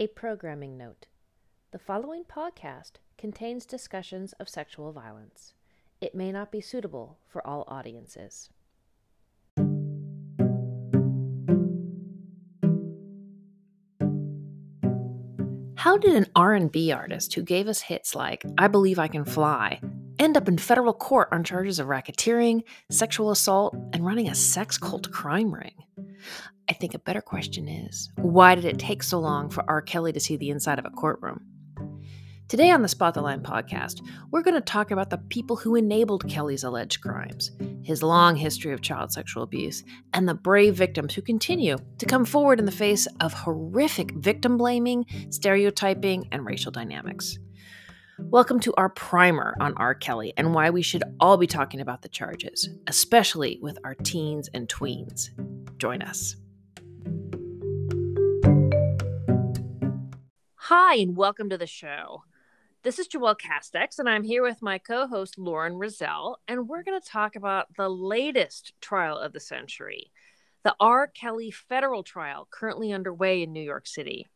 A programming note The following podcast contains discussions of sexual violence. It may not be suitable for all audiences. How did an R&B artist who gave us hits like I Believe I Can Fly end up in federal court on charges of racketeering, sexual assault, and running a sex cult crime ring? I think a better question is why did it take so long for R. Kelly to see the inside of a courtroom? Today on the Spot the Line podcast, we're going to talk about the people who enabled Kelly's alleged crimes, his long history of child sexual abuse, and the brave victims who continue to come forward in the face of horrific victim blaming, stereotyping, and racial dynamics. Welcome to our primer on R. Kelly and why we should all be talking about the charges, especially with our teens and tweens. Join us. Hi, and welcome to the show. This is Joelle Casteix, and I'm here with my co host, Lauren Rizal, and we're going to talk about the latest trial of the century the R. Kelly federal trial currently underway in New York City.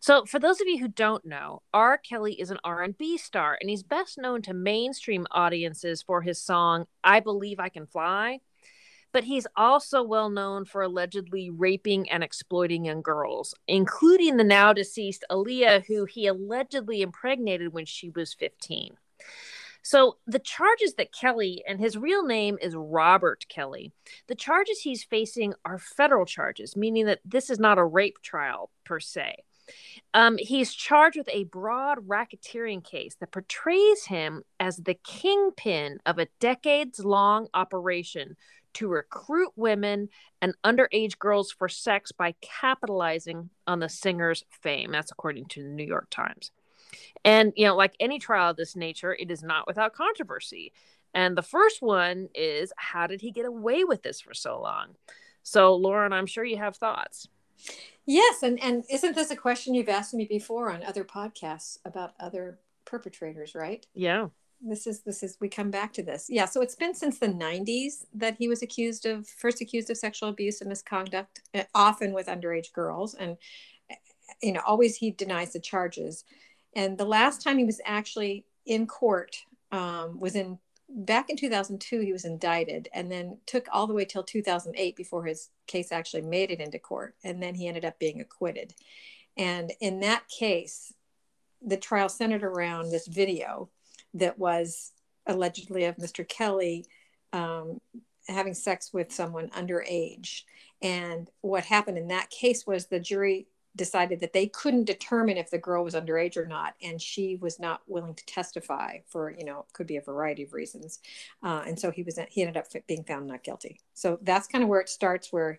So, for those of you who don't know, R. Kelly is an R&B star, and he's best known to mainstream audiences for his song "I Believe I Can Fly." but he's also well known for allegedly raping and exploiting young girls, including the now deceased Aaliyah, who he allegedly impregnated when she was 15. So, the charges that Kelly, and his real name is Robert Kelly, the charges he's facing are federal charges, meaning that this is not a rape trial per se. Um, he's charged with a broad racketeering case that portrays him as the kingpin of a decades long operation to recruit women and underage girls for sex by capitalizing on the singer's fame. That's according to the New York Times. And, you know, like any trial of this nature, it is not without controversy. And the first one is how did he get away with this for so long? So, Lauren, I'm sure you have thoughts. Yes, and and isn't this a question you've asked me before on other podcasts about other perpetrators, right? Yeah. This is this is we come back to this. Yeah so it's been since the 90s that he was accused of first accused of sexual abuse and misconduct eh, often with underage girls and you know always he denies the charges. And the last time he was actually in court um, was in back in 2002 he was indicted and then took all the way till 2008 before his case actually made it into court and then he ended up being acquitted and in that case the trial centered around this video that was allegedly of Mr. Kelly um, having sex with someone underage. And what happened in that case was the jury decided that they couldn't determine if the girl was underage or not and she was not willing to testify for you know could be a variety of reasons uh, and so he was he ended up being found not guilty so that's kind of where it starts where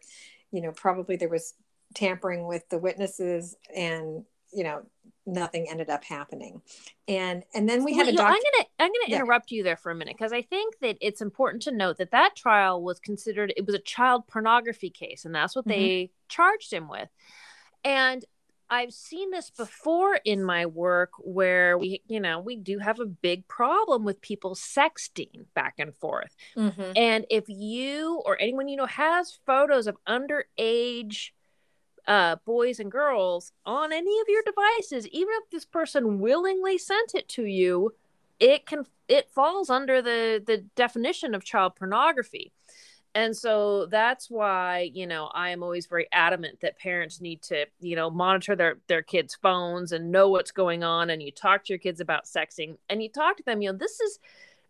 you know probably there was tampering with the witnesses and you know nothing ended up happening and and then we had well, a doc- i'm gonna i'm gonna yeah. interrupt you there for a minute because i think that it's important to note that that trial was considered it was a child pornography case and that's what mm-hmm. they charged him with and I've seen this before in my work where we, you know, we do have a big problem with people sexting back and forth. Mm-hmm. And if you or anyone you know has photos of underage uh, boys and girls on any of your devices, even if this person willingly sent it to you, it can it falls under the the definition of child pornography. And so that's why, you know, I am always very adamant that parents need to, you know, monitor their their kids' phones and know what's going on and you talk to your kids about sexing and you talk to them, you know, this is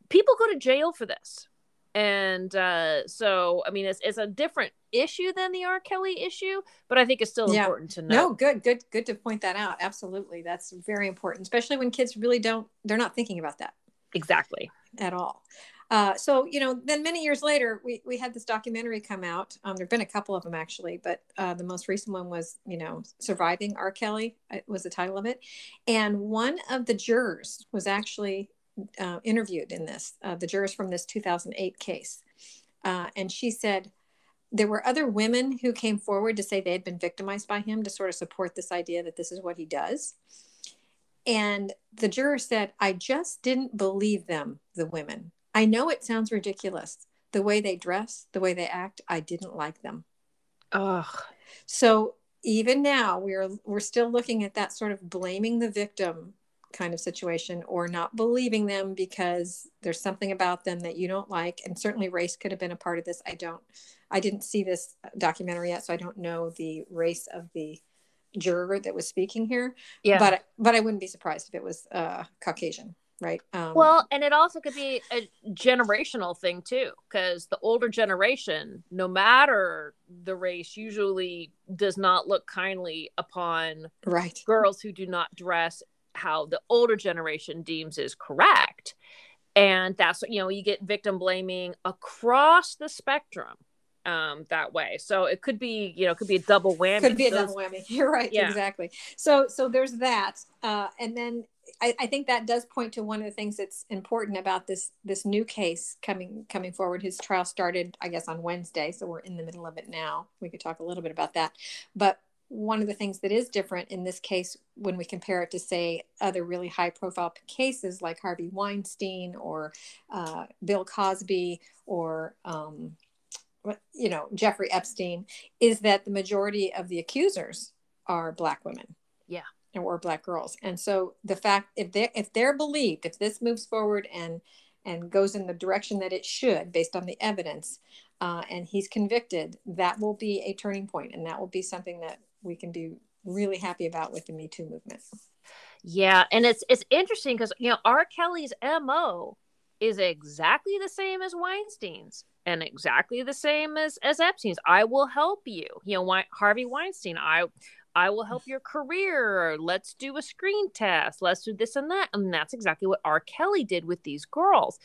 people go to jail for this and uh, so I mean it's, it's a different issue than the R. Kelly issue, but I think it's still yeah. important to know. No, good, good, good to point that out. Absolutely, that's very important, especially when kids really don't they're not thinking about that exactly at all. Uh, so you know, then many years later, we we had this documentary come out. Um, there've been a couple of them actually, but uh, the most recent one was you know, surviving R. Kelly uh, was the title of it, and one of the jurors was actually uh, interviewed in this, uh, the jurors from this 2008 case. Uh, and she said there were other women who came forward to say they had been victimized by him to sort of support this idea that this is what he does. And the juror said, I just didn't believe them, the women. I know it sounds ridiculous. The way they dress, the way they act, I didn't like them. Ugh. So even now we're we're still looking at that sort of blaming the victim kind of situation or not believing them because there's something about them that you don't like and certainly race could have been a part of this i don't i didn't see this documentary yet so i don't know the race of the juror that was speaking here yeah but but i wouldn't be surprised if it was uh caucasian right? Um, well and it also could be a generational thing too because the older generation no matter the race usually does not look kindly upon right. girls who do not dress how the older generation deems is correct. And that's you know you get victim blaming across the spectrum um that way. So it could be you know it could be a double whammy could be a double whammy. You're right yeah. exactly. So so there's that uh and then I, I, think that does point to one of the things that's important about this this new case coming coming forward. His trial started, I guess, on Wednesday, so we're in the middle of it now. We could talk a little bit about that. But one of the things that is different in this case, when we compare it to, say, other really high profile cases like Harvey Weinstein or uh, Bill Cosby or um, you know Jeffrey Epstein, is that the majority of the accusers are black women. Yeah or black girls. And so the fact if they if they're believed if this moves forward and and goes in the direction that it should based on the evidence uh, and he's convicted that will be a turning point and that will be something that we can be really happy about with the me too movement. Yeah and it's it's interesting because you know r. Kelly's mo is exactly the same as weinstein's and exactly the same as as epstein's. I will help you. You know harvey weinstein i I will help your career. Let's do a screen test. Let's do this and that. And that's exactly what R. Kelly did with these girls.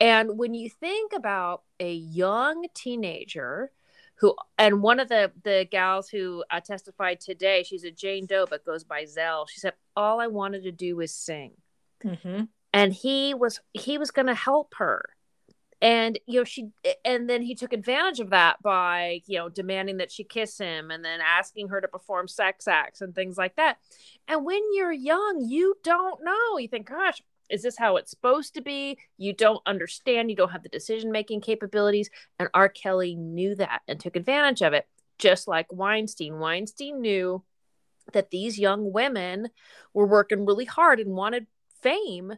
And when you think about a young teenager who, and one of the the gals who uh, testified today, she's a Jane Doe but goes by Zell. She said, "All I wanted to do was sing," mm-hmm. and he was he was going to help her and you know she and then he took advantage of that by you know demanding that she kiss him and then asking her to perform sex acts and things like that. And when you're young you don't know. You think gosh is this how it's supposed to be? You don't understand. You don't have the decision making capabilities. And r. Kelly knew that and took advantage of it just like weinstein. Weinstein knew that these young women were working really hard and wanted fame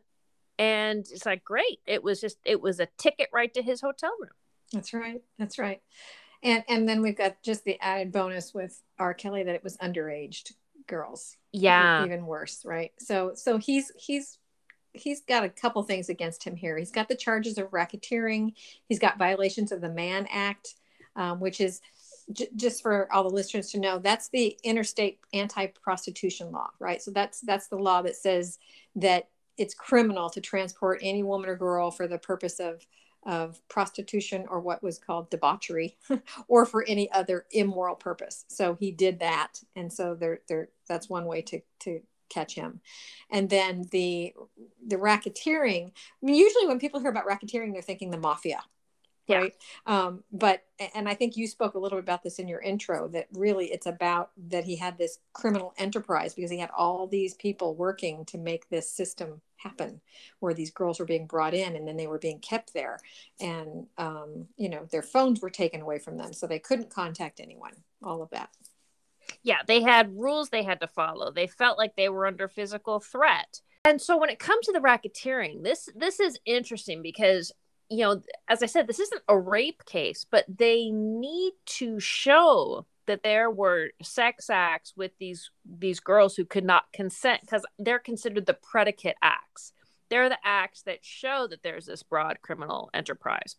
and it's like great. It was just it was a ticket right to his hotel room. That's right. That's right. And and then we've got just the added bonus with r. Kelly that it was underaged girls. Yeah. Even worse right? So so he's he's he's got a couple things against him here. He's got the charges of racketeering. He's got violations of the mann act um, which is j- just for all the listeners to know that's the interstate anti-prostitution law right? So that's that's the law that says that it's criminal to transport any woman or girl for the purpose of of prostitution or what was called debauchery or for any other immoral purpose. So he did that. And so there there that's one way to to catch him. And then the the racketeering I mean, usually when people hear about racketeering they're thinking the mafia yeah. right? Um, but and i think you spoke a little bit about this in your intro that really it's about that he had this criminal enterprise because he had all these people working to make this system happen where these girls were being brought in and then they were being kept there. And um, you know their phones were taken away from them so they couldn't contact anyone all of that. Yeah they had rules they had to follow. They felt like they were under physical threat. And so when it comes to the racketeering this this is interesting because you know, as I said, this isn't a rape case, but they need to show that there were sex acts with these these girls who could not consent because they're considered the predicate acts. They're the acts that show that there's this broad criminal enterprise.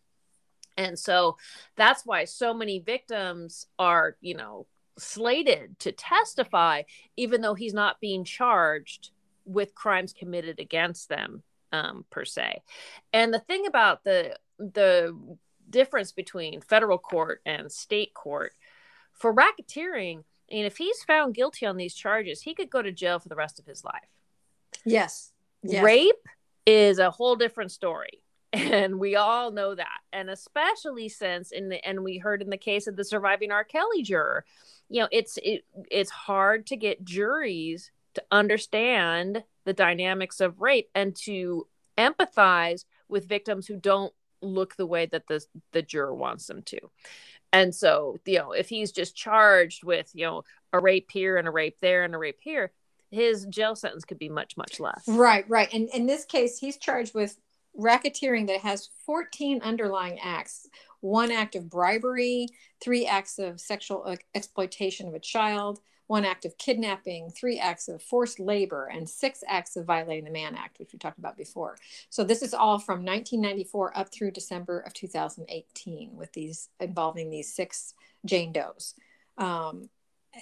And so that's why so many victims are, you know, slated to testify, even though he's not being charged with crimes committed against them um, per se. And the thing about the the difference between federal court and state court for racketeering, and if he's found guilty on these charges, he could go to jail for the rest of his life. Yes. yes. Rape is a whole different story. And we all know that. And especially since in the and we heard in the case of the surviving R. Kelly juror, you know, it's it, it's hard to get juries to understand the dynamics of rape and to empathize with victims who don't look the way that the the juror wants them to. And so, you know, if he's just charged with, you know, a rape here and a rape there and a rape here, his jail sentence could be much, much less. Right, right. And in this case, he's charged with racketeering that has 14 underlying acts one act of bribery, three acts of sexual exploitation of a child, one act of kidnapping, three acts of forced labor, and six acts of violating the Mann Act, which we talked about before. So this is all from 1994 up through December of 2018, with these involving these six Jane Does, um,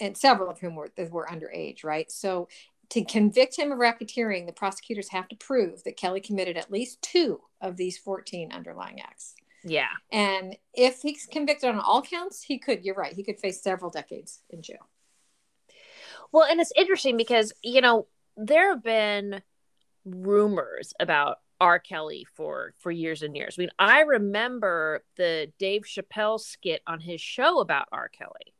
and several of whom were were underage, right? So to convict him of racketeering, the prosecutors have to prove that Kelly committed at least two of these 14 underlying acts. Yeah. And if he's convicted on all counts, he could, you're right, he could face several decades in jail. Well, and it's interesting because, you know, there have been rumors about R. Kelly for for years and years. I mean, I remember the Dave Chappelle skit on his show about R. Kelly.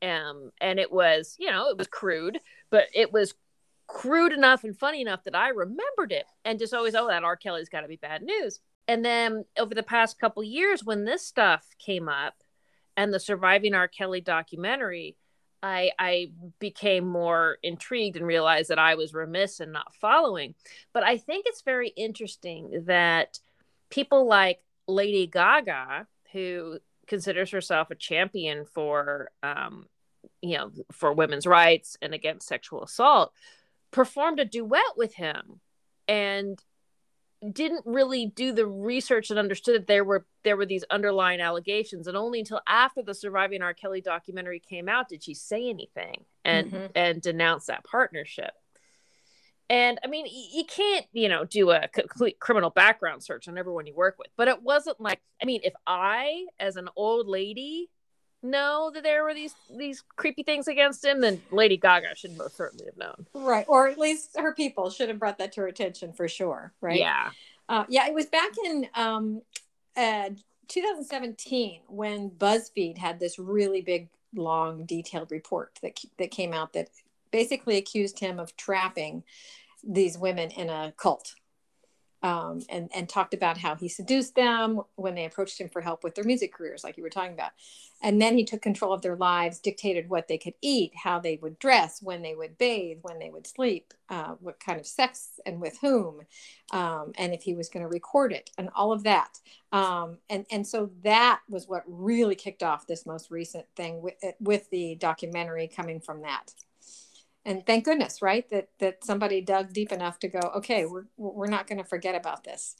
Um, and it was, you know, it was crude, but it was crude enough and funny enough that I remembered it and just always, oh, that R. Kelly's got to be bad news. And then over the past couple years, when this stuff came up and the Surviving R. Kelly documentary, I, I became more intrigued and realized that I was remiss in not following. But I think it's very interesting that people like Lady Gaga, who considers herself a champion for, um, you know, for women's rights and against sexual assault, performed a duet with him and didn't really do the research and understood that there were there were these underlying allegations. And only until after the surviving r. Kelly documentary came out did she say anything and mm-hmm. and denounce that partnership. And i mean you can't you know do a complete criminal background search on everyone you work with. But it wasn't like i mean if i as an old lady know that there were these these creepy things against him, then Lady Gaga should most certainly have known. Right, or at least her people should have brought that to her attention for sure. Right? Yeah, uh, yeah. It was back in um, uh, 2017 when BuzzFeed had this really big, long, detailed report that that came out that basically accused him of trapping these women in a cult um, and and talked about how he seduced them when they approached him for help with their music careers, like you were talking about. And then he took control of their lives, dictated what they could eat, how they would dress, when they would bathe, when they would sleep, uh, what kind of sex and with whom, um, and if he was going to record it, and all of that. Um, and and so that was what really kicked off this most recent thing with with the documentary coming from that and thank goodness right that that somebody dug deep enough to go okay we're we're not going to forget about this.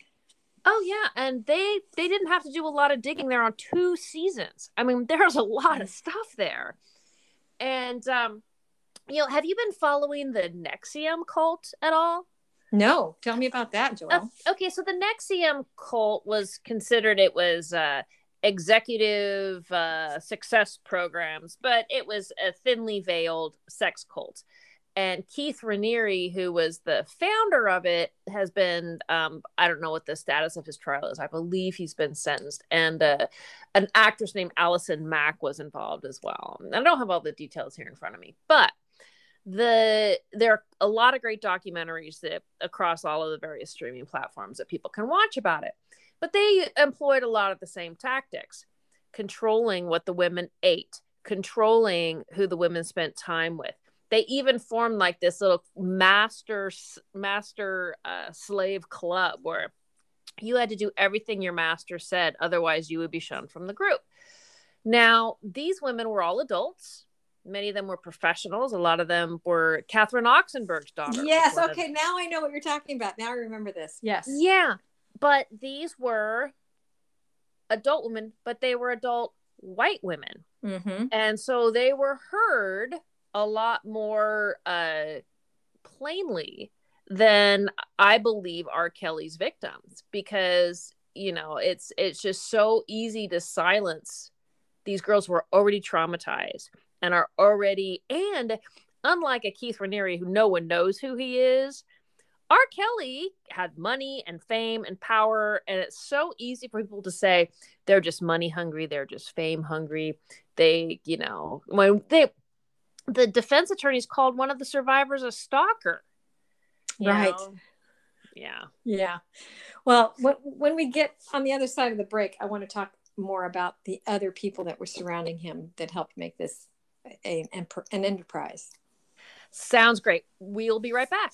Oh yeah and they they didn't have to do a lot of digging there on two seasons. I mean there's a lot of stuff there. And um you know have you been following the NXIVM cult at all? No. Tell me about that joel uh, okay so the NXIVM cult was considered it was uh executive uh, success programs, but it was a thinly veiled sex cult. And Keith Raniere, who was the founder of it, has been, um, I don't know what the status of his trial is. I believe he's been sentenced. And uh, an actress named Allison Mack was involved as well. I don't have all the details here in front of me, but the there are a lot of great documentaries that across all of the various streaming platforms that people can watch about it but they employed a lot of the same tactics controlling what the women ate, controlling who the women spent time with. They even formed like this little master master uh, slave club where you had to do everything your master said, otherwise you would be shunned from the group. Now, these women were all adults. Many of them were professionals. A lot of them were Catherine Oxenberg's daughter. Yes. Okay. Now I know what you're talking about. Now I remember this. Yes. Yeah but these were adult women, but they were adult white women. Mm-hmm. And so they were heard a lot more uh, plainly than I believe R. Kelly's victims because you know it's it's just so easy to silence these girls who are already traumatized and are already and unlike a Keith Raniere who no one knows who he is R. Kelly had money and fame and power, and it's so easy for people to say they're just money hungry, they're just fame hungry. They, you know, when they, the defense attorneys called one of the survivors a stalker. Right. Know? Yeah. Yeah. Well, when, when we get on the other side of the break, I want to talk more about the other people that were surrounding him that helped make this a, an enterprise. Sounds great. We'll be right back.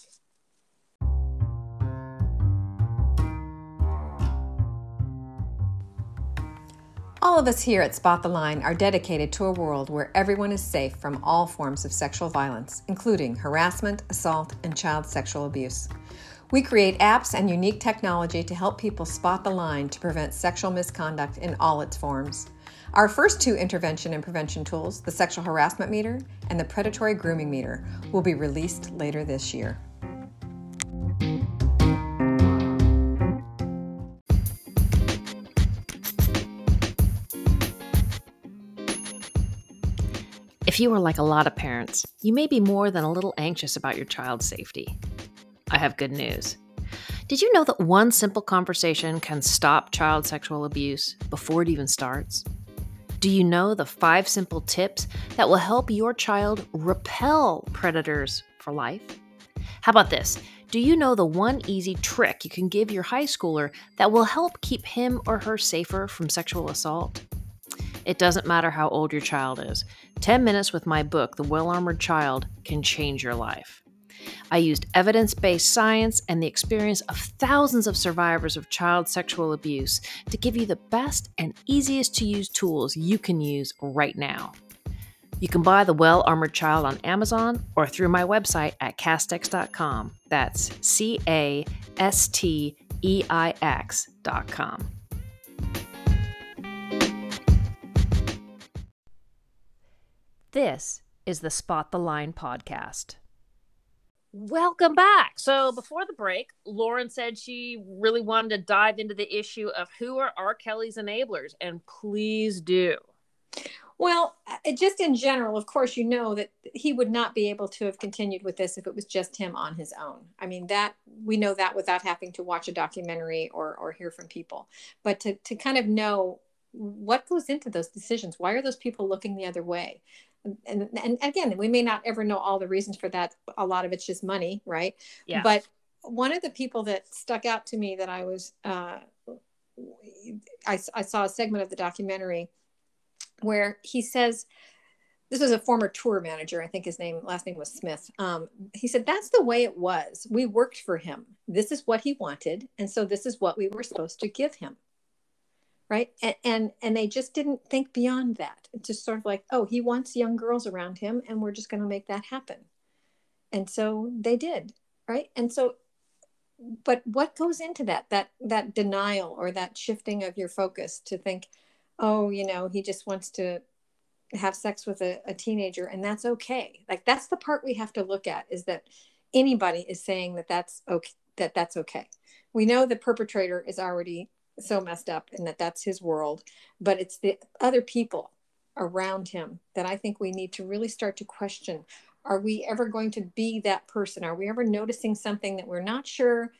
All of us here at Spot the Line are dedicated to a world where everyone is safe from all forms of sexual violence, including harassment, assault, and child sexual abuse. We create apps and unique technology to help people spot the line to prevent sexual misconduct in all its forms. Our first two intervention and prevention tools, the Sexual Harassment Meter and the Predatory Grooming Meter, will be released later this year. If you are like a lot of parents, you may be more than a little anxious about your child's safety. I have good news. Did you know that one simple conversation can stop child sexual abuse before it even starts? Do you know the five simple tips that will help your child repel predators for life? How about this? Do you know the one easy trick you can give your high schooler that will help keep him or her safer from sexual assault? It doesn't matter how old your child is. 10 minutes with my book, The Well Armored Child, can change your life. I used evidence based science and the experience of thousands of survivors of child sexual abuse to give you the best and easiest to use tools you can use right now. You can buy The Well Armored Child on Amazon or through my website at casteix.com. That's C A S T E I X.com. This is the Spot the Line podcast. Welcome back. So, before the break, Lauren said she really wanted to dive into the issue of who are R. Kelly's enablers, and please do. Well, uh, just in general, of course, you know that he would not be able to have continued with this if it was just him on his own. I mean, that we know that without having to watch a documentary or or hear from people. But to to kind of know what goes into those decisions, why are those people looking the other way? And, and again we may not ever know all the reasons for that. A lot of it's just money right? Yeah. but one of the people that stuck out to me that i was uh, I, I saw a segment of the documentary where he says this was a former tour manager i think his name last name was smith. Um, he said that's the way it was. We worked for him. This is what he wanted and so this is what we were supposed to give him right? And, and and they just didn't think beyond that. It's just sort of like oh he wants young girls around him and we're just going to make that happen. And so they did right? And so but what goes into that that that denial or that shifting of your focus to think oh you know he just wants to have sex with a, a teenager and that's okay. Like that's the part we have to look at is that anybody is saying that that's okay that that's okay. We know the perpetrator is already so messed up and that that's his world but it's the other people around him that i think we need to really start to question. Are we ever going to be that person? Are we ever noticing something that we're not sure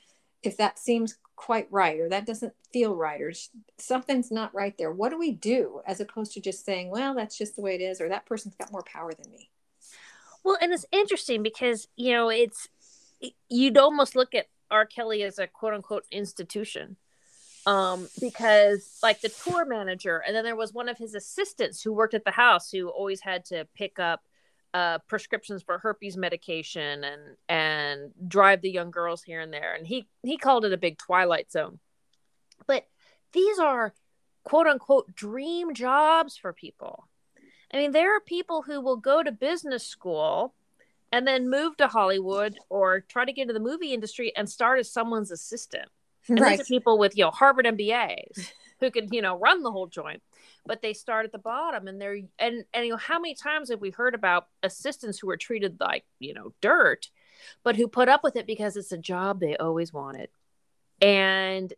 if that seems quite right or that doesn't feel right or something's not right there? What do we do as opposed to just saying well that's just the way it is or that person's got more power than me. Well and it's interesting because you know it's you'd almost look at r. Kelly as a quote unquote institution um, because like the tour manager, and then there was one of his assistants who worked at the house who always had to pick up uh, prescriptions for herpes medication and and drive the young girls here and there, and he he called it a big twilight zone. But these are quote unquote dream jobs for people. I mean, there are people who will go to business school and then move to Hollywood or try to get into the movie industry and start as someone's assistant. And right. these are people with, you know, Harvard MBAs who could, you know, run the whole joint. But they start at the bottom and they're and and you know, how many times have we heard about assistants who were treated like, you know, dirt, but who put up with it because it's a job they always wanted. And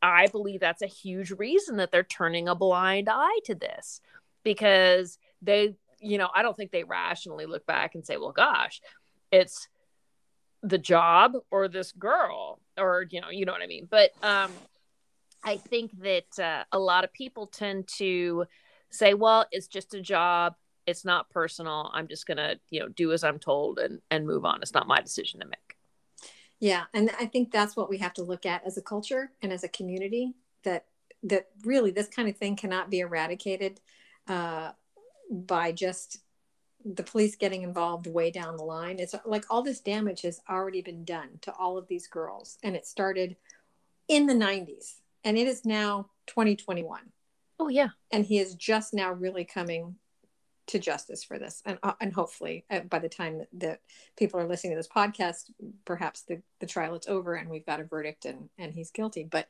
I believe that's a huge reason that they're turning a blind eye to this because they, you know, I don't think they rationally look back and say, well, gosh, it's the job or this girl or you know you know what i mean. But um i think that uh, a lot of people tend to say well it's just a job. It's not personal. I'm just gonna you know do as i'm told and and move on. It's not my decision to make. Yeah. And i think that's what we have to look at as a culture and as a community that that really this kind of thing cannot be eradicated uh, by just the police getting involved way down the line. It's like all this damage has already been done to all of these girls, and it started in the 90s, and it is now 2021. Oh yeah, and he is just now really coming to justice for this, and uh, and hopefully uh, by the time that, that, people are listening to this podcast, perhaps the the trial is over and we've got a verdict and and he's guilty. But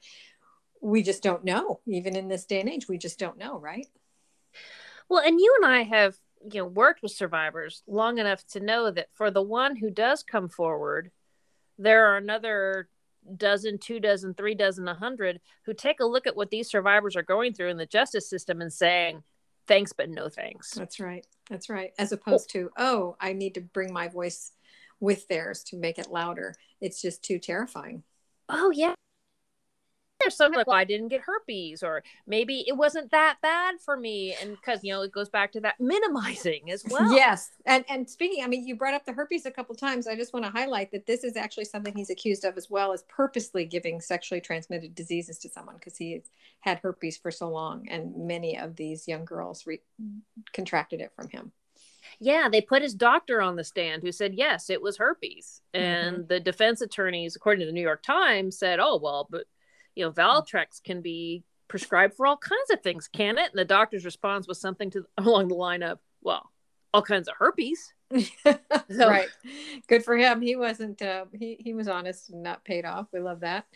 we just don't know. Even in this day and age, we just don't know, right? Well, and you and I have you know worked with survivors long enough to know that for the one who does come forward there are another dozen two dozen three dozen a hundred who take a look at what these survivors are going through in the justice system and saying thanks but no thanks. That's right. That's right. As opposed to oh i need to bring my voice with theirs to make it louder. It's just too terrifying. Oh yeah there's something like, well, I didn't get herpes, or maybe it wasn't that bad for me. And because, you know, it goes back to that minimizing as well. Yes. And and speaking, I mean, you brought up the herpes a couple times. I just want to highlight that this is actually something he's accused of as well as purposely giving sexually transmitted diseases to someone because he had herpes for so long. And many of these young girls re- contracted it from him. Yeah, they put his doctor on the stand who said, yes, it was herpes. And mm-hmm. the defense attorneys, according to the New York Times, said, oh, well, but you know, Valtrex can be prescribed for all kinds of things, can it? And the doctor's response was something to along the line of, well, all kinds of herpes. so, right. Good for him. He wasn't, uh, he, he was honest and not paid off. We love that.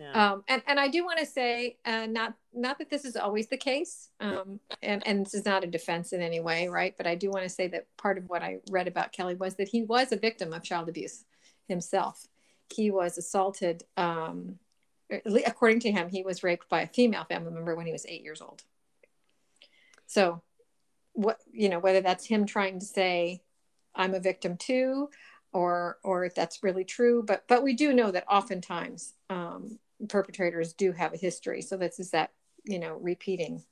Yeah. Um, and, and I do want to say, uh, not, not that this is always the case. Um, and, and this is not a defense in any way. Right. But I do want to say that part of what I read about Kelly was that he was a victim of child abuse himself. He was assaulted, um, according to him, he was raped by a female family member when he was eight years old. So, what you know, whether that's him trying to say, "I'm a victim too," or or if that's really true, but but we do know that oftentimes um, perpetrators do have a history. So this is that you know repeating.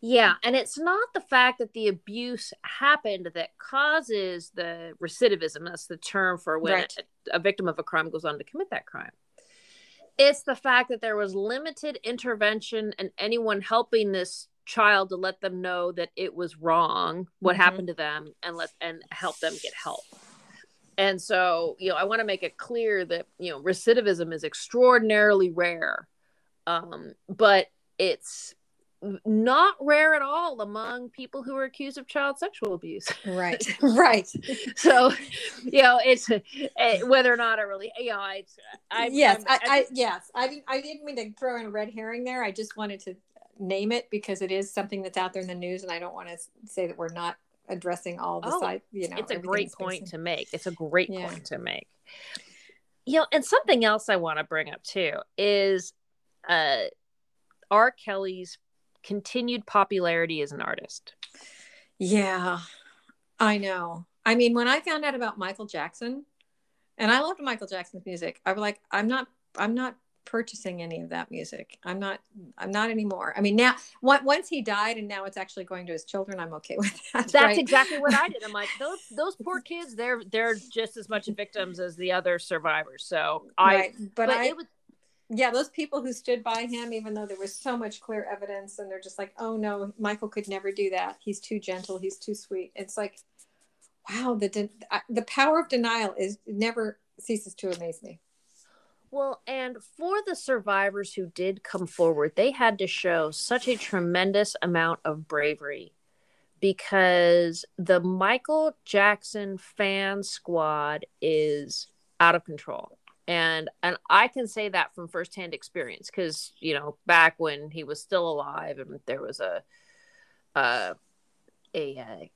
Yeah, and it's not the fact that the abuse happened that causes the recidivism. That's the term for when right. a, a victim of a crime goes on to commit that crime it's the fact that there was limited intervention and anyone helping this child to let them know that it was wrong what mm-hmm. happened to them and let and help them get help and so you know i want to make it clear that you know recidivism is extraordinarily rare um, but it's not rare at all among people who are accused of child sexual abuse. Right, right. so, you know, it's uh, whether or not I really, you know, I, I yes, I, I, I, yes, I didn't, I didn't mean to throw in a red herring there. I just wanted to name it because it is something that's out there in the news, and I don't want to say that we're not addressing all the oh, side. You know, it's a great point to make. It's a great yeah. point to make. You know, and something else I want to bring up too is uh R. Kelly's continued popularity as an artist. Yeah, I know. I mean, when I found out about Michael Jackson, and I loved Michael Jackson's music, I was like, I'm not, I'm not purchasing any of that music. I'm not, I'm not anymore. I mean, now once he died, and now it's actually going to his children, I'm okay with that. That's right? exactly what I did. I'm like, those those poor kids, they're they're just as much victims as the other survivors. So I, right. but, but I, it was yeah, those people who stood by him, even though there was so much clear evidence, and they're just like, oh no, Michael could never do that. He's too gentle. He's too sweet. It's like, wow, the de- the power of denial is never ceases to amaze me. Well, and for the survivors who did come forward, they had to show such a tremendous amount of bravery because the Michael Jackson fan squad is out of control and and i can say that from firsthand experience because you know back when he was still alive and there was a uh, a, a,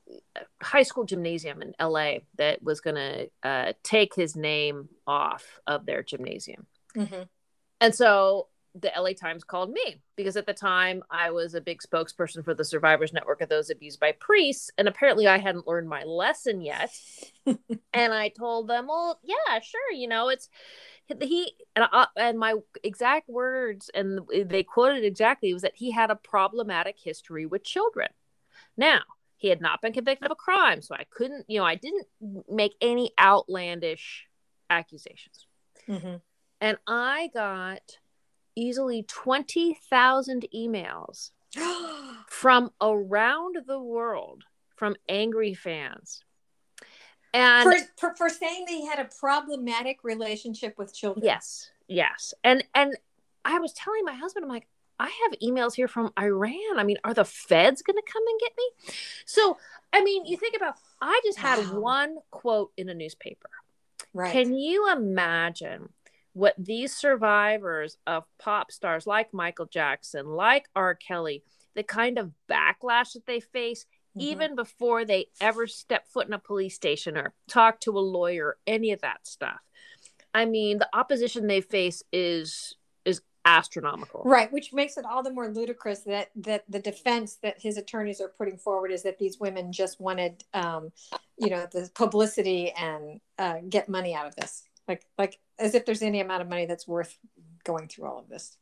high school gymnasium in la that was going to uh, take his name off of their gymnasium mm-hmm. and so the LA Times called me because at the time I was a big spokesperson for the Survivors Network of those abused by priests. And apparently I hadn't learned my lesson yet. and I told them, well, yeah, sure. You know, it's he, and, I, and my exact words, and they quoted exactly, was that he had a problematic history with children. Now, he had not been convicted of a crime. So I couldn't, you know, I didn't make any outlandish accusations. Mm-hmm. And I got easily 20,000 emails from around the world from angry fans. And for, for, for saying they had a problematic relationship with children. Yes, yes. And and I was telling my husband, I'm like, I have emails here from Iran. I mean, are the feds going to come and get me? So, I mean, you think about, I just had wow. one quote in a newspaper. Right. Can you imagine what these survivors of pop stars like Michael Jackson, like R. Kelly, the kind of backlash that they face mm-hmm. even before they ever step foot in a police station or talk to a lawyer, any of that stuff? I mean, the opposition they face is is astronomical. Right, which makes it all the more ludicrous that that the defense that his attorneys are putting forward is that these women just wanted, um, you know, the publicity and uh, get money out of this. Like, like as if there's any amount of money that's worth going through all of this,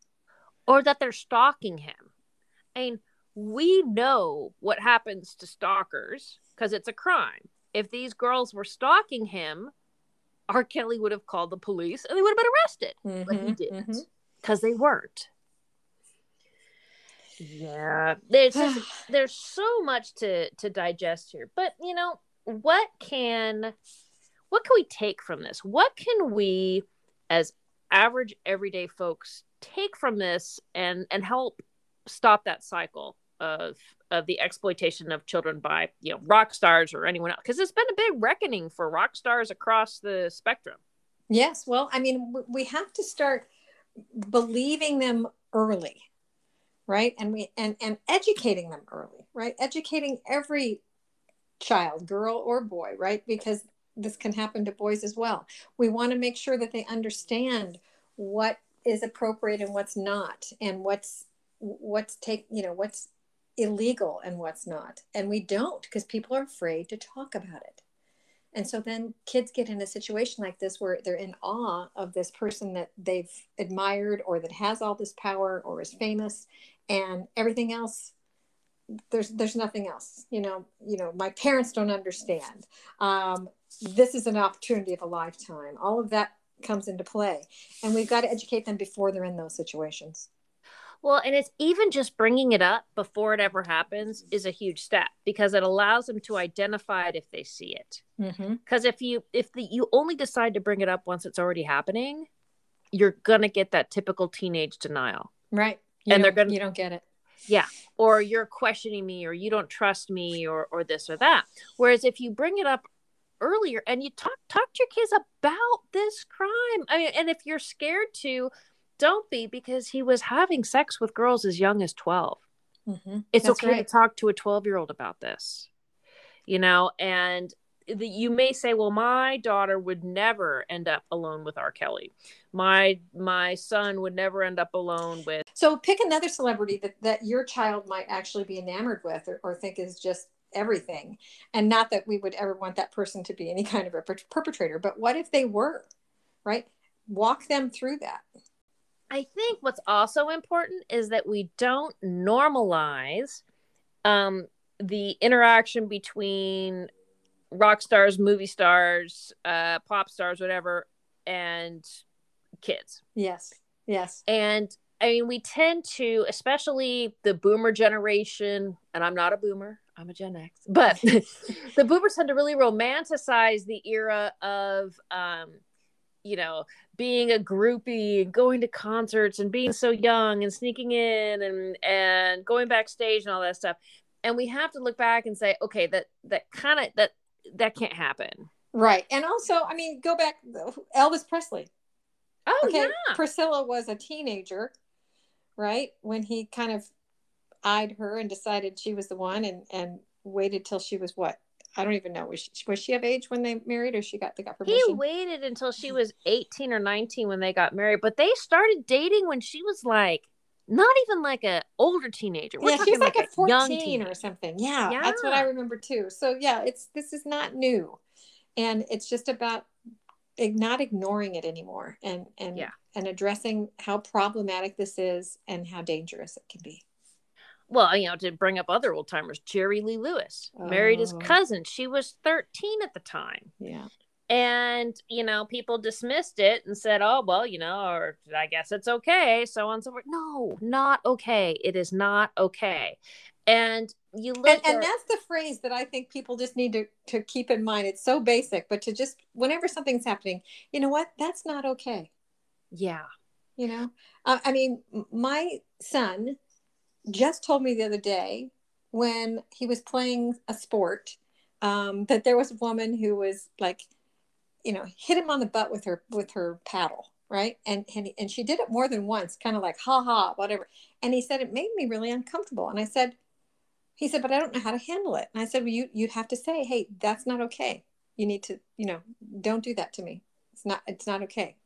or that they're stalking him. I mean, we know what happens to stalkers because it's a crime. If these girls were stalking him, R. Kelly would have called the police and they would have been arrested, mm-hmm, but he mm-hmm, didn't. Mm-hmm because they weren't. Yeah, there's just, there's so much to to digest here, but you know what can what can we take from this? What can we, as average everyday folks, take from this and and help stop that cycle of of the exploitation of children by you know rock stars or anyone else? Because it's been a big reckoning for rock stars across the spectrum. Yes, well, I mean, we have to start believing them early right and we and and educating them early right educating every child girl or boy right because this can happen to boys as well. We want to make sure that they understand what is appropriate and what's not and what's what's take you know what's illegal and what's not. And we don't because people are afraid to talk about it. And so then kids get in a situation like this where they're in awe of this person that they've admired or that has all this power or is famous and everything else there's there's nothing else you know you know my parents don't understand um, this is an opportunity of a lifetime all of that comes into play and we've got to educate them before they're in those situations well, and it's even just bringing it up before it ever happens is a huge step because it allows them to identify it if they see it. Because mm-hmm. if you if the you only decide to bring it up once it's already happening, you're gonna get that typical teenage denial, right? You and they're gonna you don't get it, yeah. Or you're questioning me, or you don't trust me, or or this or that. Whereas if you bring it up earlier and you talk talk to your kids about this crime, I mean, and if you're scared to don't be because he was having sex with girls as young as 12. Mm-hmm. It's That's okay right. to talk to a 12 year old about this, you know, and the, you may say, well, my daughter would never end up alone with R. Kelly. My my son would never end up alone with. So pick another celebrity that, that your child might actually be enamored with or, or think is just everything. And not that we would ever want that person to be any kind of a perpetrator, but what if they were, right? Walk them through that. I think what's also important is that we don't normalize um, the interaction between rock stars, movie stars, uh, pop stars, whatever, and kids. Yes. Yes. And I mean, we tend to, especially the boomer generation, and I'm not a boomer, I'm a Gen X, but the boomers tend to really romanticize the era of, um, you know, being a groupie and going to concerts and being so young and sneaking in and and going backstage and all that stuff. And we have to look back and say okay that that kind of that that can't happen. Right. And also i mean go back elvis presley. Oh okay yeah. priscilla was a teenager right when he kind of eyed her and decided she was the one and and waited till she was what I don't even know. Was she, was she of age when they married, or she got they got permission? He waited until she was eighteen or nineteen when they got married, but they started dating when she was like not even like a older teenager. We're yeah, she's like, like a fourteen or something. Yeah, yeah, that's what I remember too. So yeah, it's this is not new, and it's just about not ignoring it anymore, and and yeah. and addressing how problematic this is and how dangerous it can be well, you know, to bring up other old timers, Jerry Lee Lewis oh. married his oh. cousin. She was 13 at the time. Yeah. And you know people dismissed it and said oh well you know or i guess it's okay so on and so forth. No not okay. It is not okay. And you look and, and that's the phrase that i think people just need to, to keep in mind. It's so basic but to just whenever something's happening you know what? That's not okay. Yeah. You know? Uh, i mean my son just told me the other day when he was playing a sport um, that there was a woman who was like you know hit him on the butt with her with her paddle right? And and, and she did it more than once kind of like ha ha whatever. And he said it made me really uncomfortable. And i said he said but i don't know how to handle it. And i said well you you'd have to say hey that's not okay. You need to you know don't do that to me. It's not it's not okay.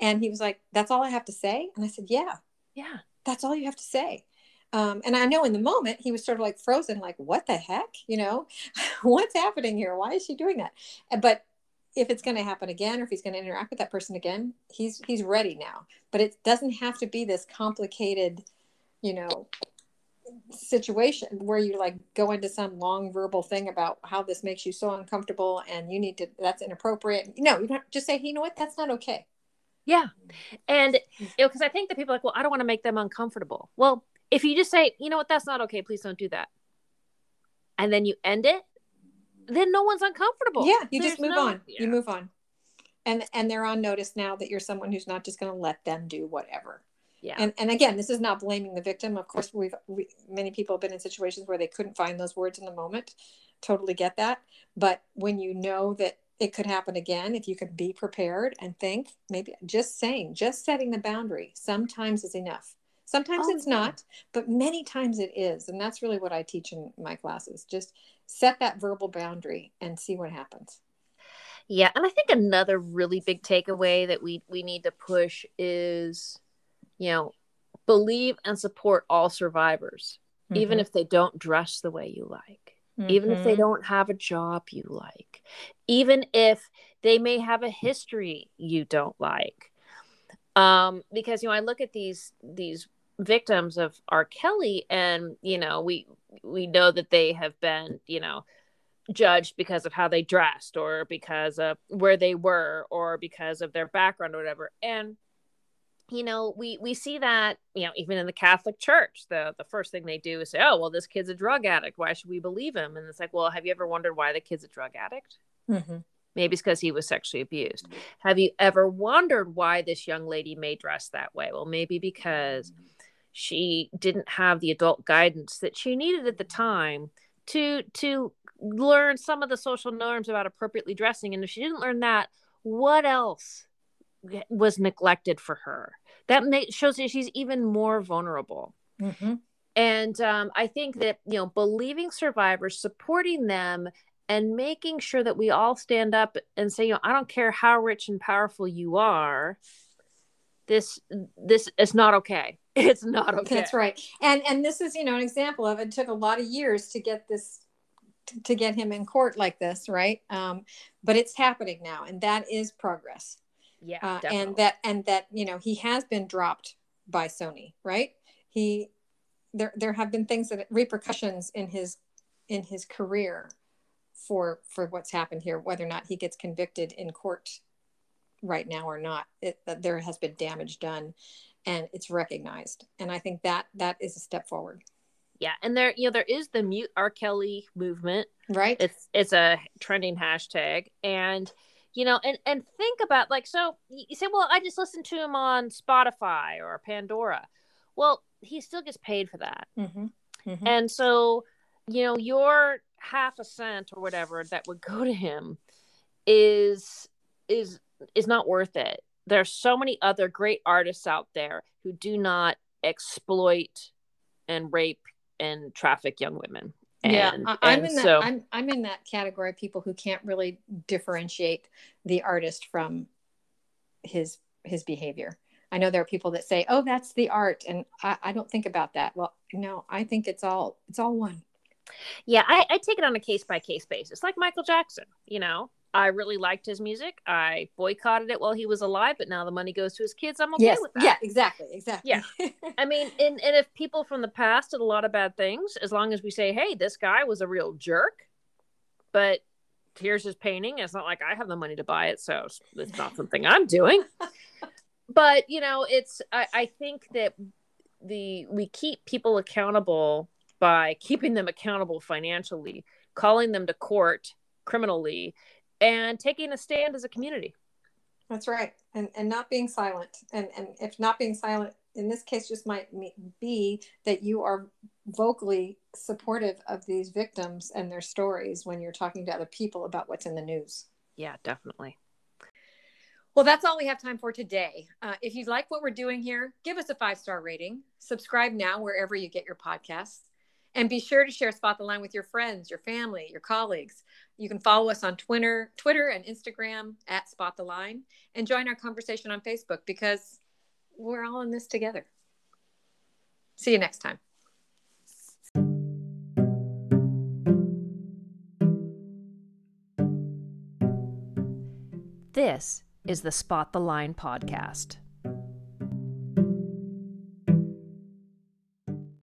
And he was like that's all i have to say? And i said yeah. Yeah. That's all you have to say. Um, and I know in the moment he was sort of like frozen, like, what the heck? You know, what's happening here? Why is she doing that? But if it's going to happen again or if he's going to interact with that person again he's he's ready now. But it doesn't have to be this complicated you know situation where you like go into some long verbal thing about how this makes you so uncomfortable and you need to that's inappropriate. No you don't just say hey, you know what? That's not okay. Yeah. And you know because i think that people are like well i don't want to make them uncomfortable. Well if you just say you know what? That's not okay. Please don't do that. And then you end it then no one's uncomfortable. Yeah, you There's just move no, on. Yeah. You move on. And and they're on notice now that you're someone who's not just going to let them do whatever. Yeah. And and again, this is not blaming the victim. Of course, we've we, many people have been in situations where they couldn't find those words in the moment. Totally get that. But when you know that it could happen again, if you can be prepared and think, maybe just saying, just setting the boundary sometimes is enough. Sometimes oh, it's not, but many times it is. And that's really what I teach in my classes. Just set that verbal boundary and see what happens. Yeah, and I think another really big takeaway that we we need to push is you know, believe and support all survivors, mm-hmm. even if they don't dress the way you like. Mm-hmm. Even if they mm-hmm. don't have a job you like, even if they may have a history you don't like, um, because you know I look at these these victims of R. Kelly, and you know, we we know that they have been, you know, judged because of how they dressed, or because of where they were, or because of their background, or whatever. And you know, we we see that, you know, even in the Catholic Church, the the first thing they do is say, "Oh, well, this kid's a drug addict. Why should we believe him?" And it's like, well, have you ever wondered why the kid's a drug addict? Mm-hmm. Maybe it's because he was sexually abused. Have you ever wondered why this young lady may dress that way? Well, maybe because she didn't have the adult guidance that she needed at the time to to learn some of the social norms about appropriately dressing. And if she didn't learn that what else was neglected for her? That may, shows that she's even more vulnerable. Mm-hmm. and um, i think that you know believing survivors supporting them and making sure that we all stand up and say you know i don't care how rich and powerful you are this this is not okay it's not okay. That's right. And and this is you know an example of it took a lot of years to get this to get him in court like this right? Um but it's happening now and that is progress. Yeah uh, and that and that you know he has been dropped by sony right? He there there have been things that repercussions in his in his career for for what's happened here whether or not he gets convicted in court right now or not. It, there has been damage done and it's recognized. And i think that that is a step forward. Yeah. And there you know there is the mute r. Kelly movement. Right. It's it's a trending hashtag. And you know and and think about like so you say well i just listened to him on spotify or pandora. Well he still gets paid for that. Mm-hmm. Mm-hmm. and so you know your half a cent or whatever that would go to him is is is not worth it. There's so many other great artists out there who do not exploit and rape and traffic young women. And, yeah, I'm in that. So, I'm I'm in that category of people who can't really differentiate the artist from his his behavior. I know there are people that say, "Oh, that's the art," and I, I don't think about that. Well, no, I think it's all it's all one. Yeah, I, I take it on a case by case basis, like Michael Jackson. You know, I really liked his music. I boycotted it while he was alive, but now the money goes to his kids. I'm okay yes. with that. Yeah, exactly. Exactly. Yeah. I mean, and, and if people from the past did a lot of bad things, as long as we say, hey, this guy was a real jerk, but here's his painting. It's not like I have the money to buy it, so it's not something I'm doing. but you know, it's I, I think that the we keep people accountable by keeping them accountable financially, calling them to court criminally, and taking a stand as a community. That's right, and and not being silent, and and if not being silent in this case, just might be that you are vocally supportive of these victims and their stories when you're talking to other people about what's in the news. Yeah, definitely. Well, that's all we have time for today. Uh, if you like what we're doing here, give us a five star rating. Subscribe now wherever you get your podcasts. And be sure to share Spot the Line with your friends, your family, your colleagues. You can follow us on Twitter, Twitter and Instagram at Spot the Line, and join our conversation on Facebook because we're all in this together. See you next time. This is the Spot the Line podcast.